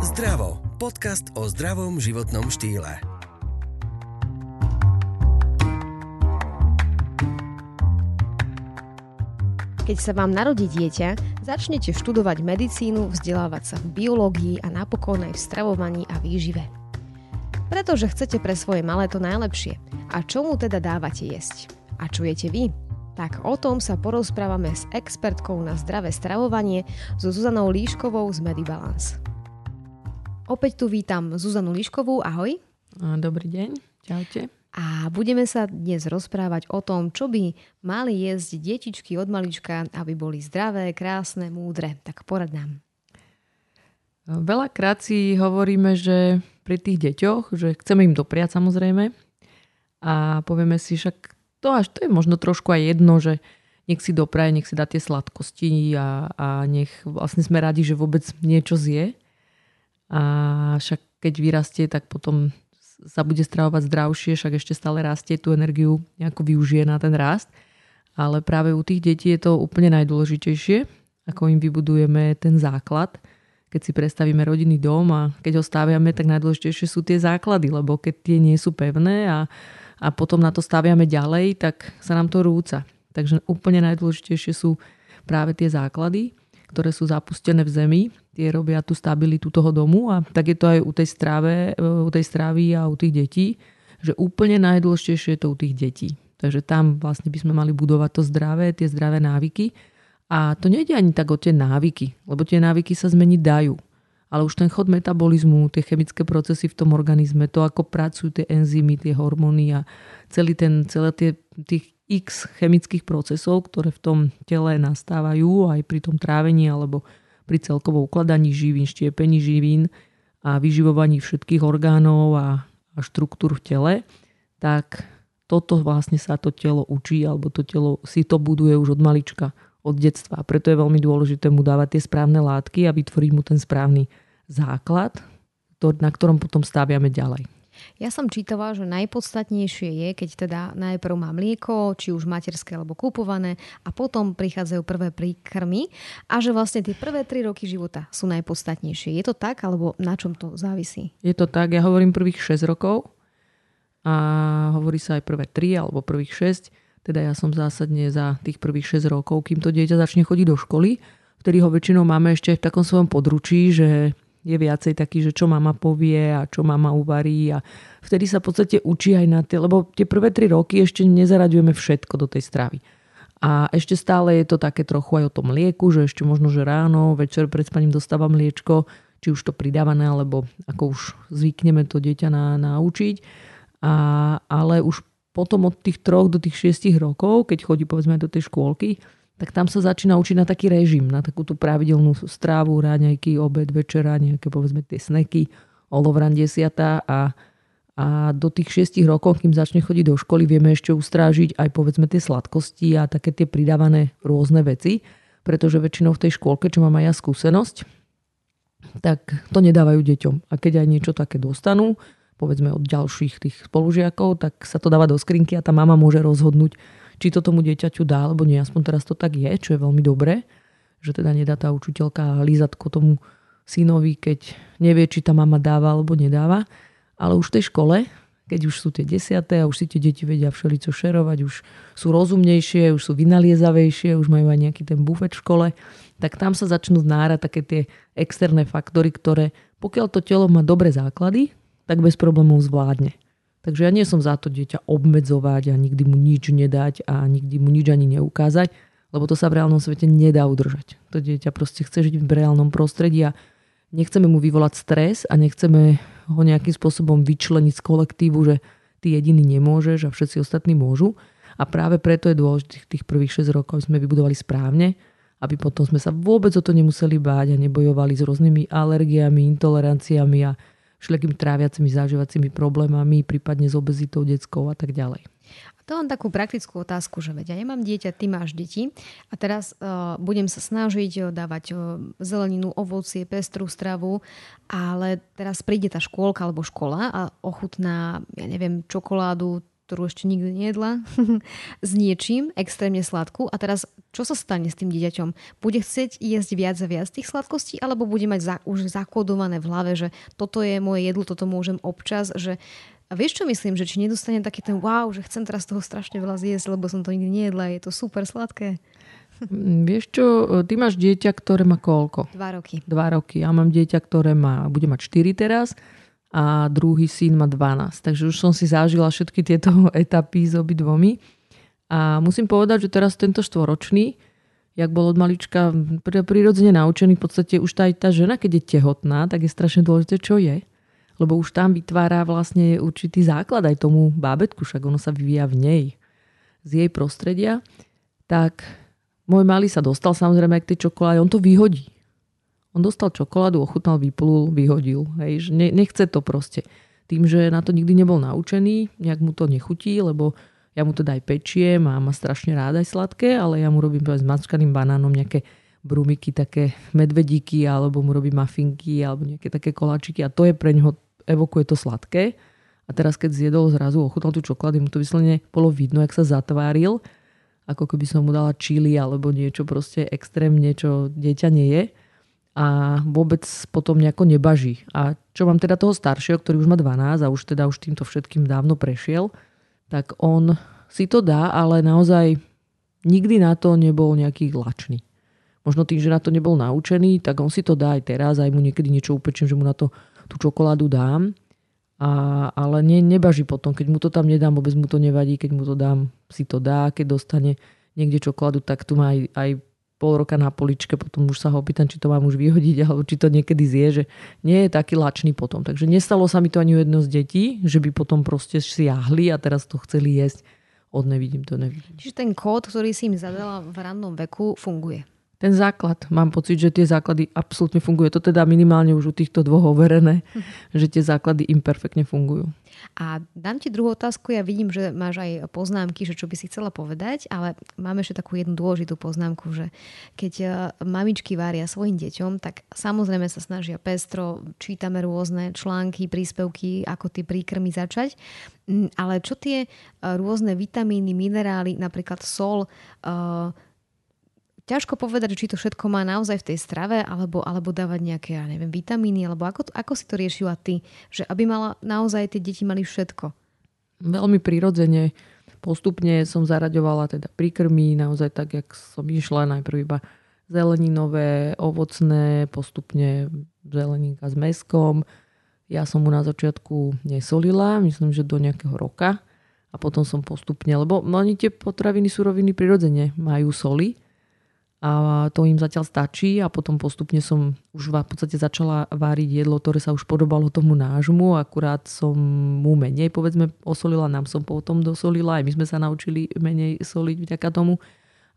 Zdravo. Podcast o zdravom životnom štýle. Keď sa vám narodí dieťa, začnete študovať medicínu, vzdelávať sa v biológii a napokon aj v stravovaní a výžive. Pretože chcete pre svoje malé to najlepšie. A čo mu teda dávate jesť? A čujete vy? Tak o tom sa porozprávame s expertkou na zdravé stravovanie so Zuzanou Líškovou z Medibalance. Opäť tu vítam Zuzanu Líškovú, ahoj. Dobrý deň, čaute. A budeme sa dnes rozprávať o tom, čo by mali jesť detičky od malička, aby boli zdravé, krásne, múdre. Tak porad nám. Veľakrát si hovoríme, že pri tých deťoch, že chceme im dopriať samozrejme a povieme si však to až to je možno trošku aj jedno, že nech si dopraje, nech si dá tie sladkosti a, a nech vlastne sme radi, že vôbec niečo zje. A však keď vyrastie, tak potom sa bude stravovať zdravšie, však ešte stále rastie, tú energiu nejako využije na ten rast. Ale práve u tých detí je to úplne najdôležitejšie, ako im vybudujeme ten základ. Keď si predstavíme rodinný dom a keď ho staviame, tak najdôležitejšie sú tie základy, lebo keď tie nie sú pevné a, a potom na to staviame ďalej, tak sa nám to rúca. Takže úplne najdôležitejšie sú práve tie základy ktoré sú zapustené v zemi, tie robia tú stabilitu toho domu a tak je to aj u tej, stráve, e, u tej strávy a u tých detí, že úplne najdôležitejšie je to u tých detí. Takže tam vlastne by sme mali budovať to zdravé, tie zdravé návyky. A to nejde ani tak o tie návyky, lebo tie návyky sa zmeniť dajú. Ale už ten chod metabolizmu, tie chemické procesy v tom organizme, to ako pracujú tie enzymy, tie hormóny a celý ten, celé tie, tých x chemických procesov, ktoré v tom tele nastávajú aj pri tom trávení alebo pri celkovo ukladaní živín, štiepení živín a vyživovaní všetkých orgánov a, a štruktúr v tele, tak toto vlastne sa to telo učí alebo to telo si to buduje už od malička, od detstva. Preto je veľmi dôležité mu dávať tie správne látky a vytvoriť mu ten správny základ, na ktorom potom staviame ďalej. Ja som čítala, že najpodstatnejšie je, keď teda najprv má mlieko, či už materské alebo kúpované a potom prichádzajú prvé príkrmy a že vlastne tie prvé tri roky života sú najpodstatnejšie. Je to tak alebo na čom to závisí? Je to tak, ja hovorím prvých 6 rokov a hovorí sa aj prvé 3 alebo prvých 6. Teda ja som zásadne za tých prvých 6 rokov, kým to dieťa začne chodiť do školy, vtedy ho väčšinou máme ešte v takom svojom područí, že je viacej taký, že čo mama povie a čo mama uvarí a vtedy sa v podstate učí aj na tie, lebo tie prvé tri roky ešte nezaraďujeme všetko do tej stravy. A ešte stále je to také trochu aj o tom mlieku, že ešte možno, že ráno, večer pred spaním dostáva mliečko, či už to pridávané, alebo ako už zvykneme to dieťa na, naučiť. A, ale už potom od tých troch do tých šiestich rokov, keď chodí povedzme do tej škôlky, tak tam sa začína učiť na taký režim, na takú tú pravidelnú strávu, ráňajky, obed, večera, nejaké povedzme tie sneky, olovran desiata a, a do tých 6 rokov, kým začne chodiť do školy, vieme ešte ustrážiť aj povedzme tie sladkosti a také tie pridávané rôzne veci, pretože väčšinou v tej škôlke, čo mám aj ja skúsenosť, tak to nedávajú deťom. A keď aj niečo také dostanú, povedzme od ďalších tých spolužiakov, tak sa to dáva do skrinky a tá mama môže rozhodnúť, či to tomu dieťaťu dá, alebo nie. Aspoň teraz to tak je, čo je veľmi dobré, že teda nedá tá učiteľka lízatko tomu synovi, keď nevie, či tá mama dáva alebo nedáva. Ale už v tej škole, keď už sú tie desiaté a už si tie deti vedia všelico šerovať, už sú rozumnejšie, už sú vynaliezavejšie, už majú aj nejaký ten bufet v škole, tak tam sa začnú znárať také tie externé faktory, ktoré pokiaľ to telo má dobré základy, tak bez problémov zvládne. Takže ja nie som za to dieťa obmedzovať a nikdy mu nič nedať a nikdy mu nič ani neukázať, lebo to sa v reálnom svete nedá udržať. To dieťa proste chce žiť v reálnom prostredí a nechceme mu vyvolať stres a nechceme ho nejakým spôsobom vyčleniť z kolektívu, že ty jediný nemôžeš a všetci ostatní môžu. A práve preto je dôležité tých prvých 6 rokov sme vybudovali správne, aby potom sme sa vôbec o to nemuseli báť a nebojovali s rôznymi alergiami, intoleranciami a všelijakými tráviacimi, zažívacími problémami, prípadne s obezitou detskou a tak ďalej. A to mám takú praktickú otázku, že veď ja nemám dieťa, ty máš deti a teraz uh, budem sa snažiť uh, dávať uh, zeleninu, ovocie, pestrú stravu, ale teraz príde tá škôlka alebo škola a ochutná, ja neviem, čokoládu, ktorú ešte nikdy nejedla, s niečím extrémne sladkú a teraz čo sa stane s tým dieťaťom? Bude chcieť jesť viac a viac tých sladkostí alebo bude mať za, už zakodované v hlave, že toto je moje jedlo, toto môžem občas, že a vieš čo myslím, že či nedostane taký ten wow, že chcem teraz toho strašne veľa zjesť, lebo som to nikdy nejedla, je to super sladké. Vieš čo, ty máš dieťa, ktoré má koľko? Dva roky. Dva roky. Ja mám dieťa, ktoré má, bude mať 4 teraz a druhý syn má 12. Takže už som si zažila všetky tieto etapy s obidvomi. A musím povedať, že teraz tento štvoročný, jak bol od malička prirodzene naučený, v podstate už tá, tá žena, keď je tehotná, tak je strašne dôležité, čo je lebo už tam vytvára vlastne určitý základ aj tomu bábetku, však ono sa vyvíja v nej, z jej prostredia, tak môj malý sa dostal samozrejme aj k tej čokoláde, on to vyhodí. On dostal čokoládu, ochutnal, vyplul, vyhodil. Hej, že nechce to proste. Tým, že na to nikdy nebol naučený, nejak mu to nechutí, lebo ja mu teda aj pečiem a má strašne rád aj sladké, ale ja mu robím s mačkaným banánom nejaké brumiky, také medvedíky, alebo mu robím mafinky, alebo nejaké také koláčiky a to je pre ňoho evokuje to sladké. A teraz, keď zjedol zrazu, ochutnal tú čokoládu, mu to vyslovene bolo vidno, jak sa zatváril, ako keby som mu dala čili alebo niečo proste extrémne, čo dieťa nie je. A vôbec potom nejako nebaží. A čo mám teda toho staršieho, ktorý už má 12 a už teda už týmto všetkým dávno prešiel, tak on si to dá, ale naozaj nikdy na to nebol nejaký lačný. Možno tým, že na to nebol naučený, tak on si to dá aj teraz, aj mu niekedy niečo upečím, že mu na to tú čokoládu dám, a, ale ne, nebaží potom, keď mu to tam nedám, vôbec mu to nevadí, keď mu to dám, si to dá, keď dostane niekde čokoládu, tak tu má aj, aj pol roka na poličke, potom už sa ho opýtam, či to mám už vyhodiť, alebo či to niekedy zje, že nie je taký lačný potom. Takže nestalo sa mi to ani jedno z detí, že by potom proste siahli a teraz to chceli jesť. Od nevidím to, nevidím. Čiže ten kód, ktorý si im zadala v rannom veku, funguje ten základ. Mám pocit, že tie základy absolútne fungujú. To teda minimálne už u týchto dvoch overené, že tie základy im perfektne fungujú. A dám ti druhú otázku. Ja vidím, že máš aj poznámky, že čo by si chcela povedať, ale máme ešte takú jednu dôležitú poznámku, že keď e, mamičky vária svojim deťom, tak samozrejme sa snažia pestro, čítame rôzne články, príspevky, ako tie príkrmy začať. Mm, ale čo tie e, rôzne vitamíny, minerály, napríklad sol, uh, ťažko povedať, či to všetko má naozaj v tej strave, alebo, alebo dávať nejaké, ja neviem, vitamíny, alebo ako, ako si to riešila ty, že aby mala naozaj tie deti mali všetko? Veľmi prirodzene. Postupne som zaraďovala teda príkrmy, naozaj tak, jak som išla najprv iba zeleninové, ovocné, postupne zeleninka s meskom. Ja som mu na začiatku nesolila, myslím, že do nejakého roka. A potom som postupne, lebo oni tie potraviny, suroviny prirodzene majú soli, a to im zatiaľ stačí a potom postupne som už v podstate začala váriť jedlo, ktoré sa už podobalo tomu nášmu, akurát som mu menej povedzme osolila, nám som potom dosolila, aj my sme sa naučili menej soliť vďaka tomu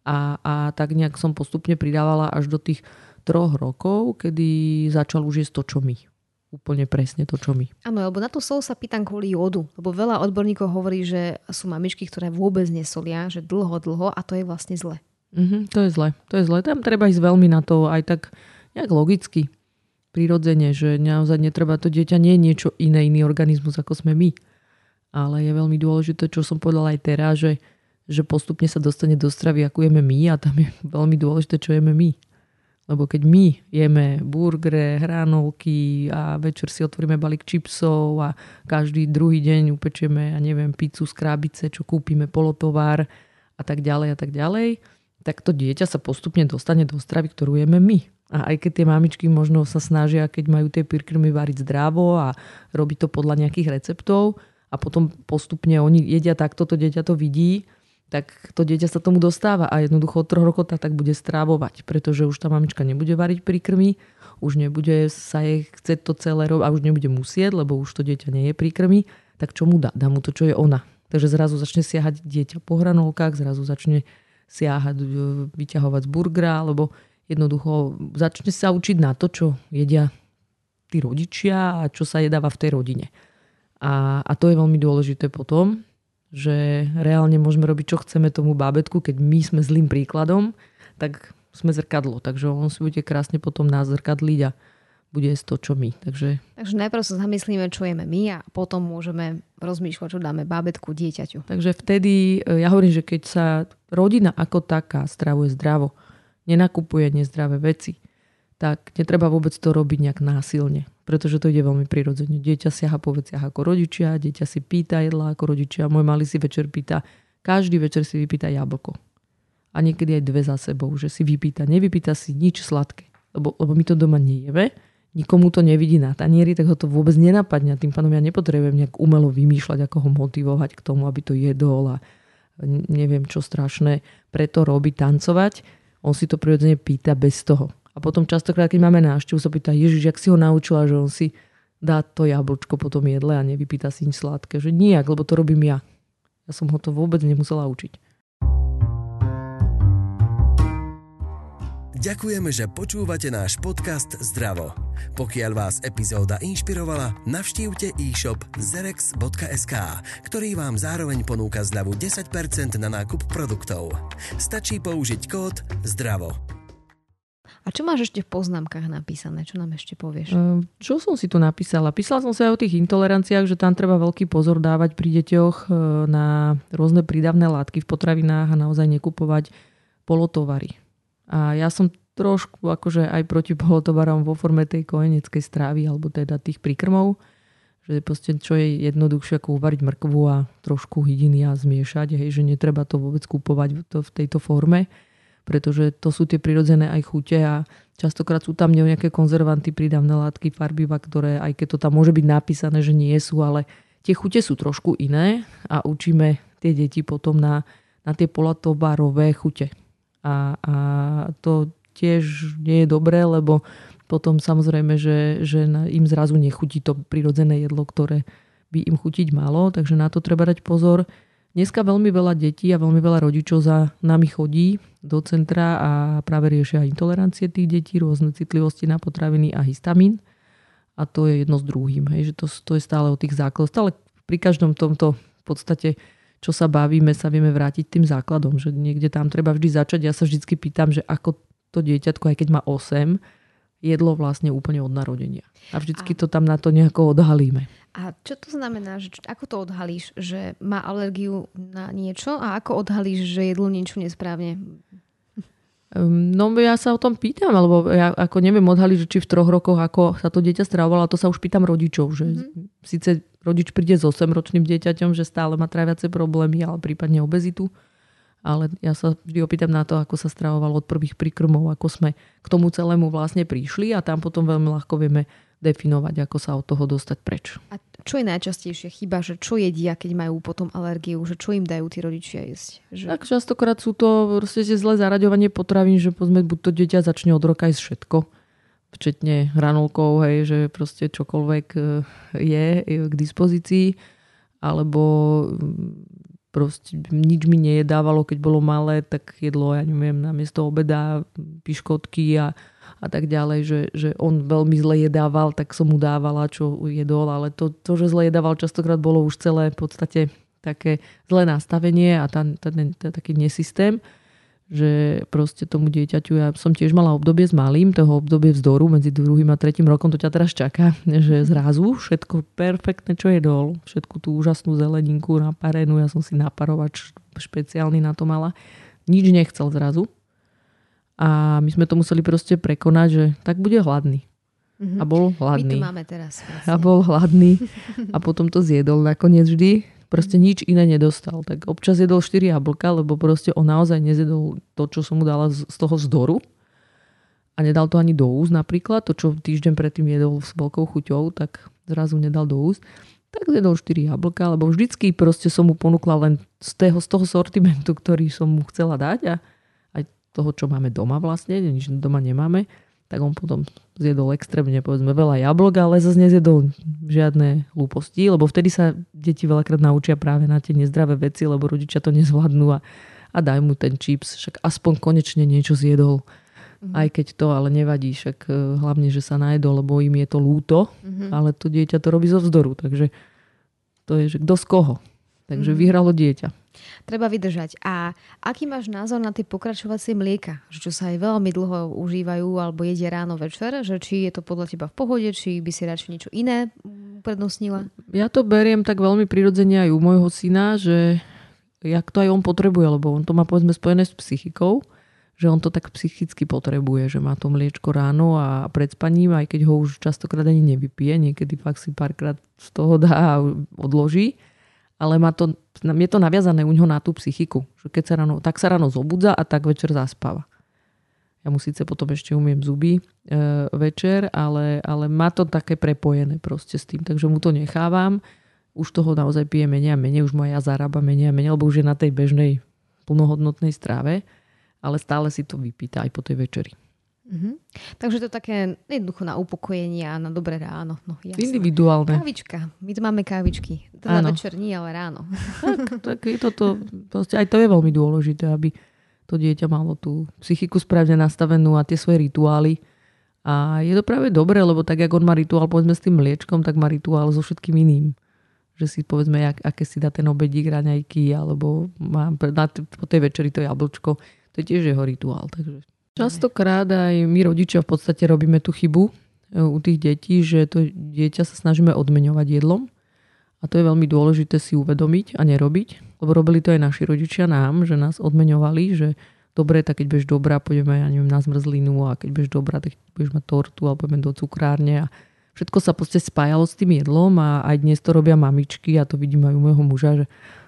a, a tak nejak som postupne pridávala až do tých troch rokov, kedy začal už jesť to, čo my úplne presne to, čo my. Áno, lebo na tú sol sa pýtam kvôli jodu, lebo veľa odborníkov hovorí, že sú mamičky, ktoré vôbec nesolia, že dlho, dlho a to je vlastne zle. Mm-hmm, to je zle. To je zle. Tam treba ísť veľmi na to aj tak nejak logicky, prirodzene, že naozaj netreba, to dieťa nie je niečo iné, iný organizmus ako sme my. Ale je veľmi dôležité, čo som povedala aj teraz, že, že postupne sa dostane do stravy, ako jeme my a tam je veľmi dôležité, čo jeme my. Lebo keď my jeme burgere, hranolky a večer si otvoríme balík čipsov a každý druhý deň upečieme, ja neviem, pizzu z krábice, čo kúpime, polotovár a tak ďalej a tak ďalej, tak to dieťa sa postupne dostane do stravy, ktorú jeme my. A aj keď tie mamičky možno sa snažia, keď majú tie pirkrmy variť zdravo a robiť to podľa nejakých receptov a potom postupne oni jedia takto, to dieťa to vidí, tak to dieťa sa tomu dostáva a jednoducho od troch rokov tak bude strávovať, pretože už tá mamička nebude variť príkrmy, už nebude sa jej chcieť to celé robiť a už nebude musieť, lebo už to dieťa nie je príkrmy, tak čo mu dá? Dá mu to, čo je ona. Takže zrazu začne siahať dieťa po hranolkách, zrazu začne siahať, e, vyťahovať z burgera, alebo jednoducho začne sa učiť na to, čo jedia tí rodičia a čo sa jedáva v tej rodine. A, a to je veľmi dôležité potom, že reálne môžeme robiť, čo chceme tomu bábetku, keď my sme zlým príkladom, tak sme zrkadlo. Takže on si bude krásne potom nás zrkadliť a bude to, čo my. Takže... Takže najprv sa zamyslíme, čo jeme my a potom môžeme rozmýšľať, čo dáme bábetku, dieťaťu. Takže vtedy, e, ja hovorím, že keď sa rodina ako taká stravuje zdravo, nenakupuje nezdravé veci, tak netreba vôbec to robiť nejak násilne, pretože to ide veľmi prirodzene. Dieťa siaha po veciach ako rodičia, dieťa si pýta jedla ako rodičia, môj malý si večer pýta, každý večer si vypýta jablko. A niekedy aj dve za sebou, že si vypýta, nevypýta si nič sladké, lebo, lebo my to doma nejeme, nikomu to nevidí na tanieri, tak ho to vôbec nenapadne. A tým pánom ja nepotrebujem nejak umelo vymýšľať, ako ho motivovať k tomu, aby to jedol a neviem čo strašné preto robiť, tancovať. On si to prirodzene pýta bez toho. A potom častokrát, keď máme návštevu, sa pýta, Ježiš, jak si ho naučila, že on si dá to jablčko po tom jedle a nevypýta si nič sladké. Že nijak, lebo to robím ja. Ja som ho to vôbec nemusela učiť. Ďakujeme, že počúvate náš podcast Zdravo. Pokiaľ vás epizóda inšpirovala, navštívte e-shop zerex.sk, ktorý vám zároveň ponúka zľavu 10% na nákup produktov. Stačí použiť kód ZDRAVO. A čo máš ešte v poznámkach napísané? Čo nám ešte povieš? Ehm, čo som si tu napísala? Písala som sa aj o tých intoleranciách, že tam treba veľký pozor dávať pri deťoch e, na rôzne prídavné látky v potravinách a naozaj nekupovať polotovary a ja som trošku akože aj proti polotovarom vo forme tej kojeneckej strávy alebo teda tých príkrmov, že proste čo je jednoduchšie ako uvariť mrkvu a trošku hydiny a zmiešať, hej, že netreba to vôbec kúpovať v tejto forme, pretože to sú tie prirodzené aj chute a častokrát sú tam nejaké konzervanty, prídavné látky, farbiva, ktoré aj keď to tam môže byť napísané, že nie sú, ale tie chute sú trošku iné a učíme tie deti potom na, na tie polatovarové chute a, a to tiež nie je dobré, lebo potom samozrejme, že, že im zrazu nechutí to prirodzené jedlo, ktoré by im chutiť malo, takže na to treba dať pozor. Dneska veľmi veľa detí a veľmi veľa rodičov za nami chodí do centra a práve riešia intolerancie tých detí, rôzne citlivosti na potraviny a histamín. A to je jedno s druhým, hej, že to, to je stále o tých základoch. Stále pri každom tomto v podstate čo sa bavíme, sa vieme vrátiť tým základom, že niekde tam treba vždy začať. Ja sa vždy pýtam, že ako to dieťatko, aj keď má 8, jedlo vlastne úplne od narodenia. A vždycky a... to tam na to nejako odhalíme. A čo to znamená, že ako to odhalíš, že má alergiu na niečo a ako odhalíš, že jedlo niečo nesprávne? Ehm, no ja sa o tom pýtam, alebo ja ako neviem odhaliť, že či v troch rokoch ako sa to dieťa stravovalo, to sa už pýtam rodičov, že mm-hmm. síce rodič príde s 8-ročným dieťaťom, že stále má tráviace problémy, ale prípadne obezitu, ale ja sa vždy opýtam na to, ako sa stravovalo od prvých príkrmov, ako sme k tomu celému vlastne prišli a tam potom veľmi ľahko vieme definovať, ako sa od toho dostať preč. A čo je najčastejšie chyba, že čo jedia, keď majú potom alergiu, že čo im dajú tí rodičia jesť? Že... Tak častokrát sú to proste zlé zaraďovanie potravín, že povedzme, buď to dieťa začne od roka jesť všetko, včetne hranolkov, hej, že proste čokoľvek e, je k dispozícii, alebo mm, proste nič mi nejedávalo, keď bolo malé, tak jedlo, ja neviem, namiesto obeda piškotky a a tak ďalej, že, že on veľmi zle jedával, tak som mu dávala, čo jedol, ale to, to že zle jedával, častokrát bolo už celé v podstate také zlé nastavenie a ten, ten, ten taký nesystém, že proste tomu dieťaťu, ja som tiež mala obdobie s malým, toho obdobie vzdoru medzi druhým a tretím rokom, to ťa teraz čaká, že zrazu všetko perfektné, čo jedol, všetku tú úžasnú zeleninku naparenú, ja som si naparovač špeciálny na to mala, nič nechcel zrazu, a my sme to museli proste prekonať, že tak bude hladný. Mm-hmm. A bol hladný. My to máme teraz. Vlastne. A bol hladný. A potom to zjedol nakoniec vždy. Proste nič iné nedostal. Tak občas jedol 4 jablka, lebo proste on naozaj nezjedol to, čo som mu dala z toho zdoru. A nedal to ani do úst napríklad. To, čo týždeň predtým jedol s veľkou chuťou, tak zrazu nedal do úst. Tak zjedol 4 jablka, lebo vždycky proste som mu ponúkla len z toho, z toho sortimentu, ktorý som mu chcela dať. A toho, čo máme doma vlastne, nič doma nemáme, tak on potom zjedol extrémne, povedzme, veľa jablok, ale zase nezjedol žiadne hlúposti, lebo vtedy sa deti veľakrát naučia práve na tie nezdravé veci, lebo rodičia to nezvládnu a, a daj mu ten čips, však aspoň konečne niečo zjedol. Mm-hmm. Aj keď to ale nevadí, však e, hlavne, že sa najedol, lebo im je to lúto, mm-hmm. ale to dieťa to robí zo vzdoru, takže to je, že kto z koho. Takže mm-hmm. vyhralo dieťa. Treba vydržať. A aký máš názor na tie pokračovacie mlieka? Že čo sa aj veľmi dlho užívajú alebo jedia ráno večer? Že či je to podľa teba v pohode, či by si radšej niečo iné prednostnila? Ja to beriem tak veľmi prirodzene aj u môjho syna, že jak to aj on potrebuje, lebo on to má povedzme spojené s psychikou že on to tak psychicky potrebuje, že má to mliečko ráno a pred spaním, aj keď ho už častokrát ani nevypije, niekedy fakt si párkrát z toho dá a odloží, ale má to, je to naviazané u ňoho na tú psychiku, že keď sa ráno, tak sa ráno zobudza a tak večer zaspáva. Ja mu síce potom ešte umiem zuby e, večer, ale, ale má to také prepojené proste s tým, takže mu to nechávam. Už toho naozaj pije menej a menej, už moja zarába menej a menej, lebo už je na tej bežnej plnohodnotnej stráve ale stále si to vypýta aj po tej večeri. Mm-hmm. Takže to také jednoducho na upokojenie a na dobré ráno. No, jasné. Individuálne. Kávička. My tu máme kávičky. Teda Áno. večer nie, ale ráno. Tak, tak je to, proste aj to je veľmi dôležité, aby to dieťa malo tú psychiku správne nastavenú a tie svoje rituály. A je to práve dobré, lebo tak, jak on má rituál povedzme s tým mliečkom, tak má rituál so všetkým iným. Že si povedzme, jak, aké si dá ten obedík, raňajky, alebo má na, po tej večeri to jablčko to je tiež jeho rituál. Takže častokrát aj my rodičia v podstate robíme tú chybu e, u tých detí, že to dieťa sa snažíme odmeňovať jedlom. A to je veľmi dôležité si uvedomiť a nerobiť, lebo robili to aj naši rodičia nám, že nás odmeňovali, že dobre, tak keď budeš dobrá, pôjdeme ja neviem, na zmrzlinu a keď budeš dobrá, tak budeš mať tortu alebo pôjdeme do cukrárne a všetko sa proste spájalo s tým jedlom a aj dnes to robia mamičky a to vidím aj u môjho muža, že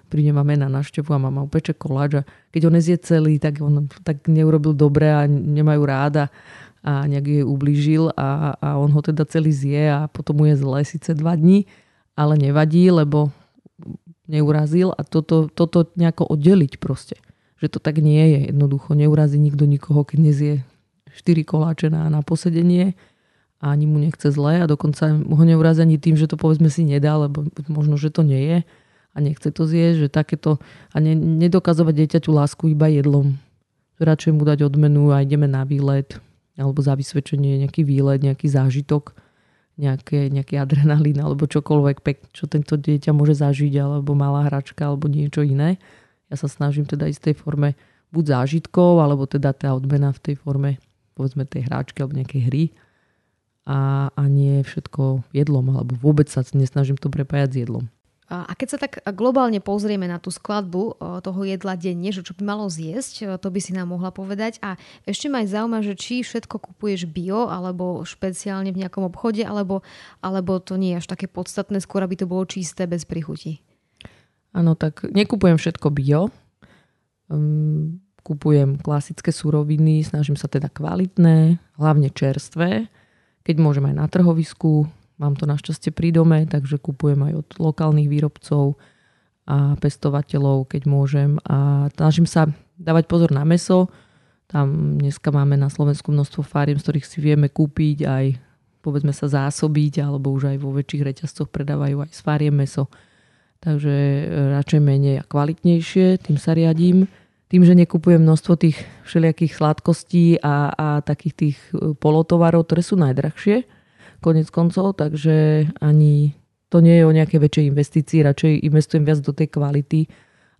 príde máme na návštevu a mama upeče koláč a keď on nezie celý, tak on tak neurobil dobre a nemajú ráda a nejak jej ublížil a, a on ho teda celý zje a potom mu je zle síce dva dní, ale nevadí, lebo neurazil a toto, toto nejako oddeliť proste. Že to tak nie je jednoducho. Neurazí nikto nikoho, keď nezie 4 koláče na, na posedenie a ani mu nechce zle a dokonca ho neurazí ani tým, že to povedzme si nedá, lebo možno, že to nie je a nechce to zjesť, že takéto a ne, nedokazovať dieťaťu lásku iba jedlom. Radšej mu dať odmenu a ideme na výlet alebo za vysvedčenie nejaký výlet, nejaký zážitok, nejaké, nejaký adrenalín alebo čokoľvek pek, čo tento dieťa môže zažiť alebo malá hračka alebo niečo iné. Ja sa snažím teda ísť tej forme buď zážitkov, alebo teda tá odmena v tej forme povedzme tej hráčky alebo nejakej hry a, a nie všetko jedlom, alebo vôbec sa nesnažím to prepájať s jedlom. A keď sa tak globálne pozrieme na tú skladbu toho jedla denne, že čo by malo zjesť, to by si nám mohla povedať. A ešte ma aj zaujíma, že či všetko kupuješ bio, alebo špeciálne v nejakom obchode, alebo, alebo to nie je až také podstatné, skôr aby to bolo čisté, bez prichuti. Áno, tak nekupujem všetko bio. Um, kupujem klasické suroviny, snažím sa teda kvalitné, hlavne čerstvé. Keď môžem aj na trhovisku, Mám to našťastie pri dome, takže kupujem aj od lokálnych výrobcov a pestovateľov, keď môžem. A snažím sa dávať pozor na meso. Tam dneska máme na Slovensku množstvo fariem, z ktorých si vieme kúpiť aj povedzme sa zásobiť, alebo už aj vo väčších reťazcoch predávajú aj fariem meso. Takže e, radšej menej a kvalitnejšie, tým sa riadím. Tým, že nekupujem množstvo tých všelijakých sladkostí a, a takých tých e, polotovarov, ktoré sú najdrahšie, konec koncov, takže ani to nie je o nejaké väčšej investícii, radšej investujem viac do tej kvality,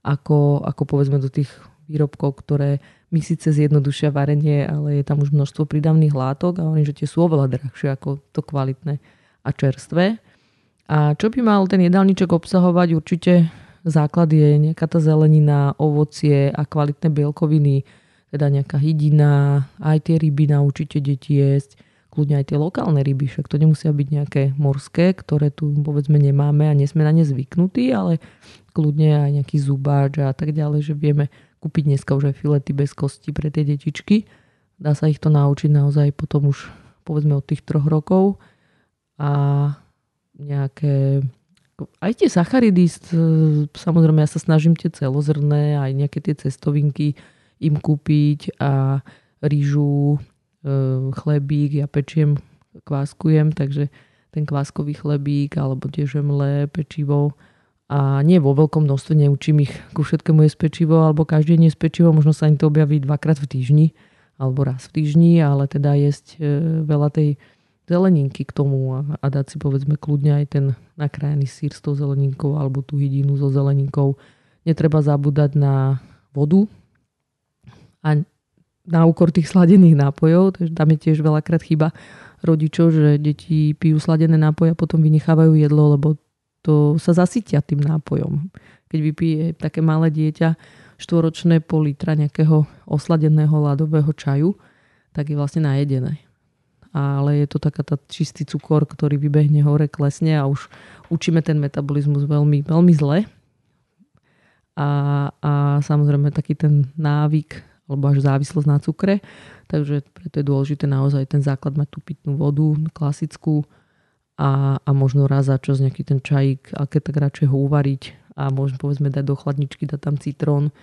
ako, ako povedzme do tých výrobkov, ktoré mi síce zjednodušia varenie, ale je tam už množstvo pridavných látok a oni, že tie sú oveľa drahšie ako to kvalitné a čerstvé. A čo by mal ten jedálniček obsahovať? Určite základ je nejaká tá zelenina, ovocie a kvalitné bielkoviny, teda nejaká hydina, aj tie ryby naučite deti jesť, kľudne aj tie lokálne ryby, však to nemusia byť nejaké morské, ktoré tu povedzme nemáme a nesme na ne zvyknutí, ale kľudne aj nejaký zubáč a tak ďalej, že vieme kúpiť dneska už aj filety bez kosti pre tie detičky. Dá sa ich to naučiť naozaj potom už povedzme od tých troch rokov a nejaké aj tie sacharidy, samozrejme ja sa snažím tie celozrné, aj nejaké tie cestovinky im kúpiť a rýžu, chlebík, ja pečiem, kváskujem, takže ten kváskový chlebík alebo tie žemle, pečivo a nie vo veľkom množstve, neučím ich ku všetkému je pečivo alebo každý je pečivo, možno sa im to objaví dvakrát v týždni alebo raz v týždni, ale teda jesť e, veľa tej zeleninky k tomu a, a dať si povedzme kľudne aj ten nakrájený sír s tou zeleninkou alebo tú hydinu so zeleninkou. netreba zabúdať na vodu a na úkor tých sladených nápojov, takže tam je tiež veľakrát chyba rodičov, že deti pijú sladené nápoje a potom vynechávajú jedlo, lebo to sa zasytia tým nápojom. Keď vypije také malé dieťa štvoročné pol litra nejakého osladeného ľadového čaju, tak je vlastne najedené. Ale je to taká tá čistý cukor, ktorý vybehne hore, klesne a už učíme ten metabolizmus veľmi, veľmi zle. A, a samozrejme taký ten návyk alebo až závislosť na cukre. Takže preto je dôležité naozaj ten základ mať tú pitnú vodu klasickú a, a možno raz za čas nejaký ten čajík, aké tak radšej ho uvariť a možno povedzme dať do chladničky, dať tam citrón.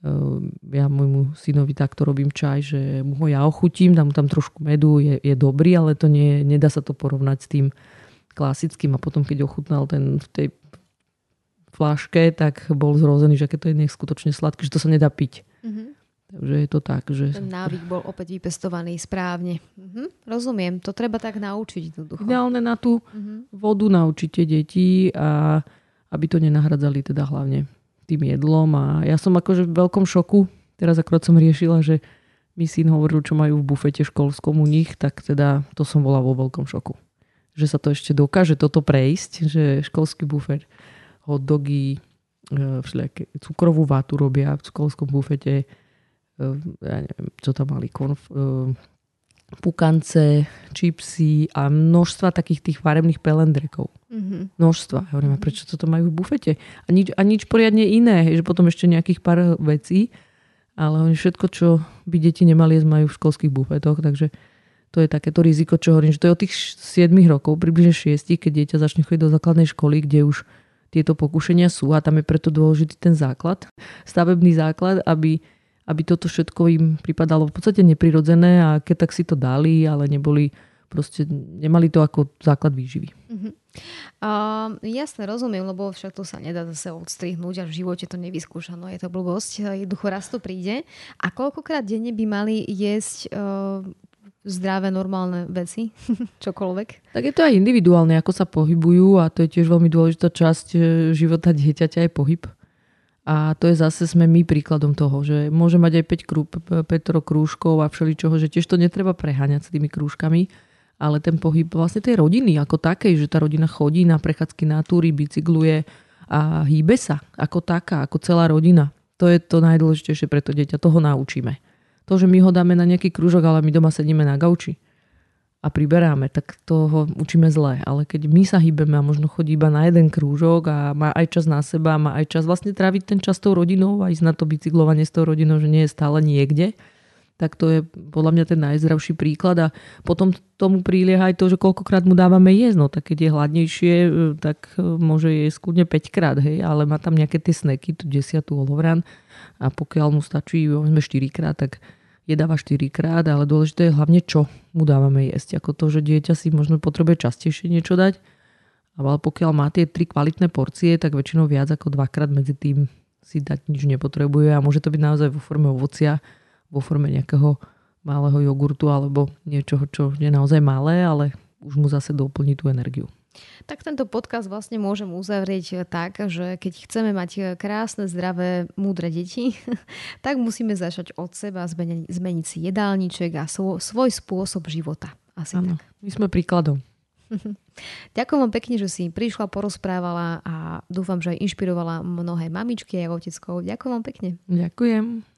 Ehm, ja môjmu synovi takto robím čaj, že mu ho ja ochutím, dám mu tam trošku medu, je, je dobrý, ale to nie, nedá sa to porovnať s tým klasickým a potom keď ochutnal ten v tej fláške, tak bol zrozený, že keď to je neskutočne sladké, že to sa nedá piť. Mm-hmm. Takže je to tak, že... Ten návyk bol opäť vypestovaný správne. Mhm, rozumiem, to treba tak naučiť jednoducho. Ideálne na tú mhm. vodu naučite deti a aby to nenahradzali teda hlavne tým jedlom. A ja som akože v veľkom šoku, teraz akorát som riešila, že mi syn hovoril, čo majú v bufete školskom u nich, tak teda to som bola vo veľkom šoku. Že sa to ešte dokáže toto prejsť, že školský bufet, hot dogy, e, cukrovú vátu robia v školskom bufete, ja neviem, čo tam mali, konf, ehm, pukance, čipsy a množstva takých tých farebných pelendrekov. Mm-hmm. Množstva. Ja hovorím, mm-hmm. prečo toto majú v bufete? A nič, a nič poriadne iné, že potom ešte nejakých pár vecí, ale oni všetko, čo by deti nemali jesť, majú v školských bufetoch, takže to je takéto riziko, čo hovorím, že to je od tých 7 rokov, približne 6, keď dieťa začne chodiť do základnej školy, kde už tieto pokušenia sú a tam je preto dôležitý ten základ, stavebný základ, aby aby toto všetko im pripadalo v podstate neprirodzené a keď tak si to dali, ale neboli proste, nemali to ako základ výživy. Uh-huh. Uh, jasne, rozumiem, lebo však to sa nedá zase odstrihnúť a v živote to nevyskúša, no je to blbosť, jednoducho raz to príde. A koľkokrát denne by mali jesť uh, zdravé, normálne veci, čokoľvek? Tak je to aj individuálne, ako sa pohybujú a to je tiež veľmi dôležitá časť e, života dieťaťa aj pohyb. A to je zase, sme my príkladom toho, že môže mať aj 5 krú, Petro krúžkov a všeličoho, že tiež to netreba preháňať s tými krúžkami, ale ten pohyb vlastne tej rodiny ako takej, že tá rodina chodí na prechádzky na túry, bicykluje a hýbe sa ako taká, ako celá rodina. To je to najdôležitejšie pre to dieťa, toho naučíme. To, že my ho dáme na nejaký krúžok, ale my doma sedíme na gauči a priberáme, tak toho učíme zle. Ale keď my sa hýbeme a možno chodí iba na jeden krúžok a má aj čas na seba, má aj čas vlastne tráviť ten čas tou rodinou a ísť na to bicyklovanie s tou rodinou, že nie je stále niekde, tak to je podľa mňa ten najzdravší príklad a potom tomu prilieha aj to, že koľkokrát mu dávame jesť. No tak keď je hladnejšie, tak môže jesť kľudne 5 krát, hej, ale má tam nejaké tie sneky, tu desiatú olovran a pokiaľ mu stačí 4 krát, tak jedáva 4 krát, ale dôležité je hlavne čo mu dávame jesť. Ako to, že dieťa si možno potrebuje častejšie niečo dať, ale pokiaľ má tie tri kvalitné porcie, tak väčšinou viac ako dvakrát medzi tým si dať nič nepotrebuje a môže to byť naozaj vo forme ovocia, vo forme nejakého malého jogurtu alebo niečoho, čo je naozaj malé, ale už mu zase doplní tú energiu. Tak tento podcast vlastne môžem uzavrieť tak, že keď chceme mať krásne, zdravé, múdre deti, tak musíme začať od seba, zmeniť, zmeniť si jedálniček a svoj, svoj spôsob života. Asi ano, tak. my sme príkladom. Ďakujem vám pekne, že si prišla, porozprávala a dúfam, že aj inšpirovala mnohé mamičky a oteckov. Ďakujem vám pekne. Ďakujem.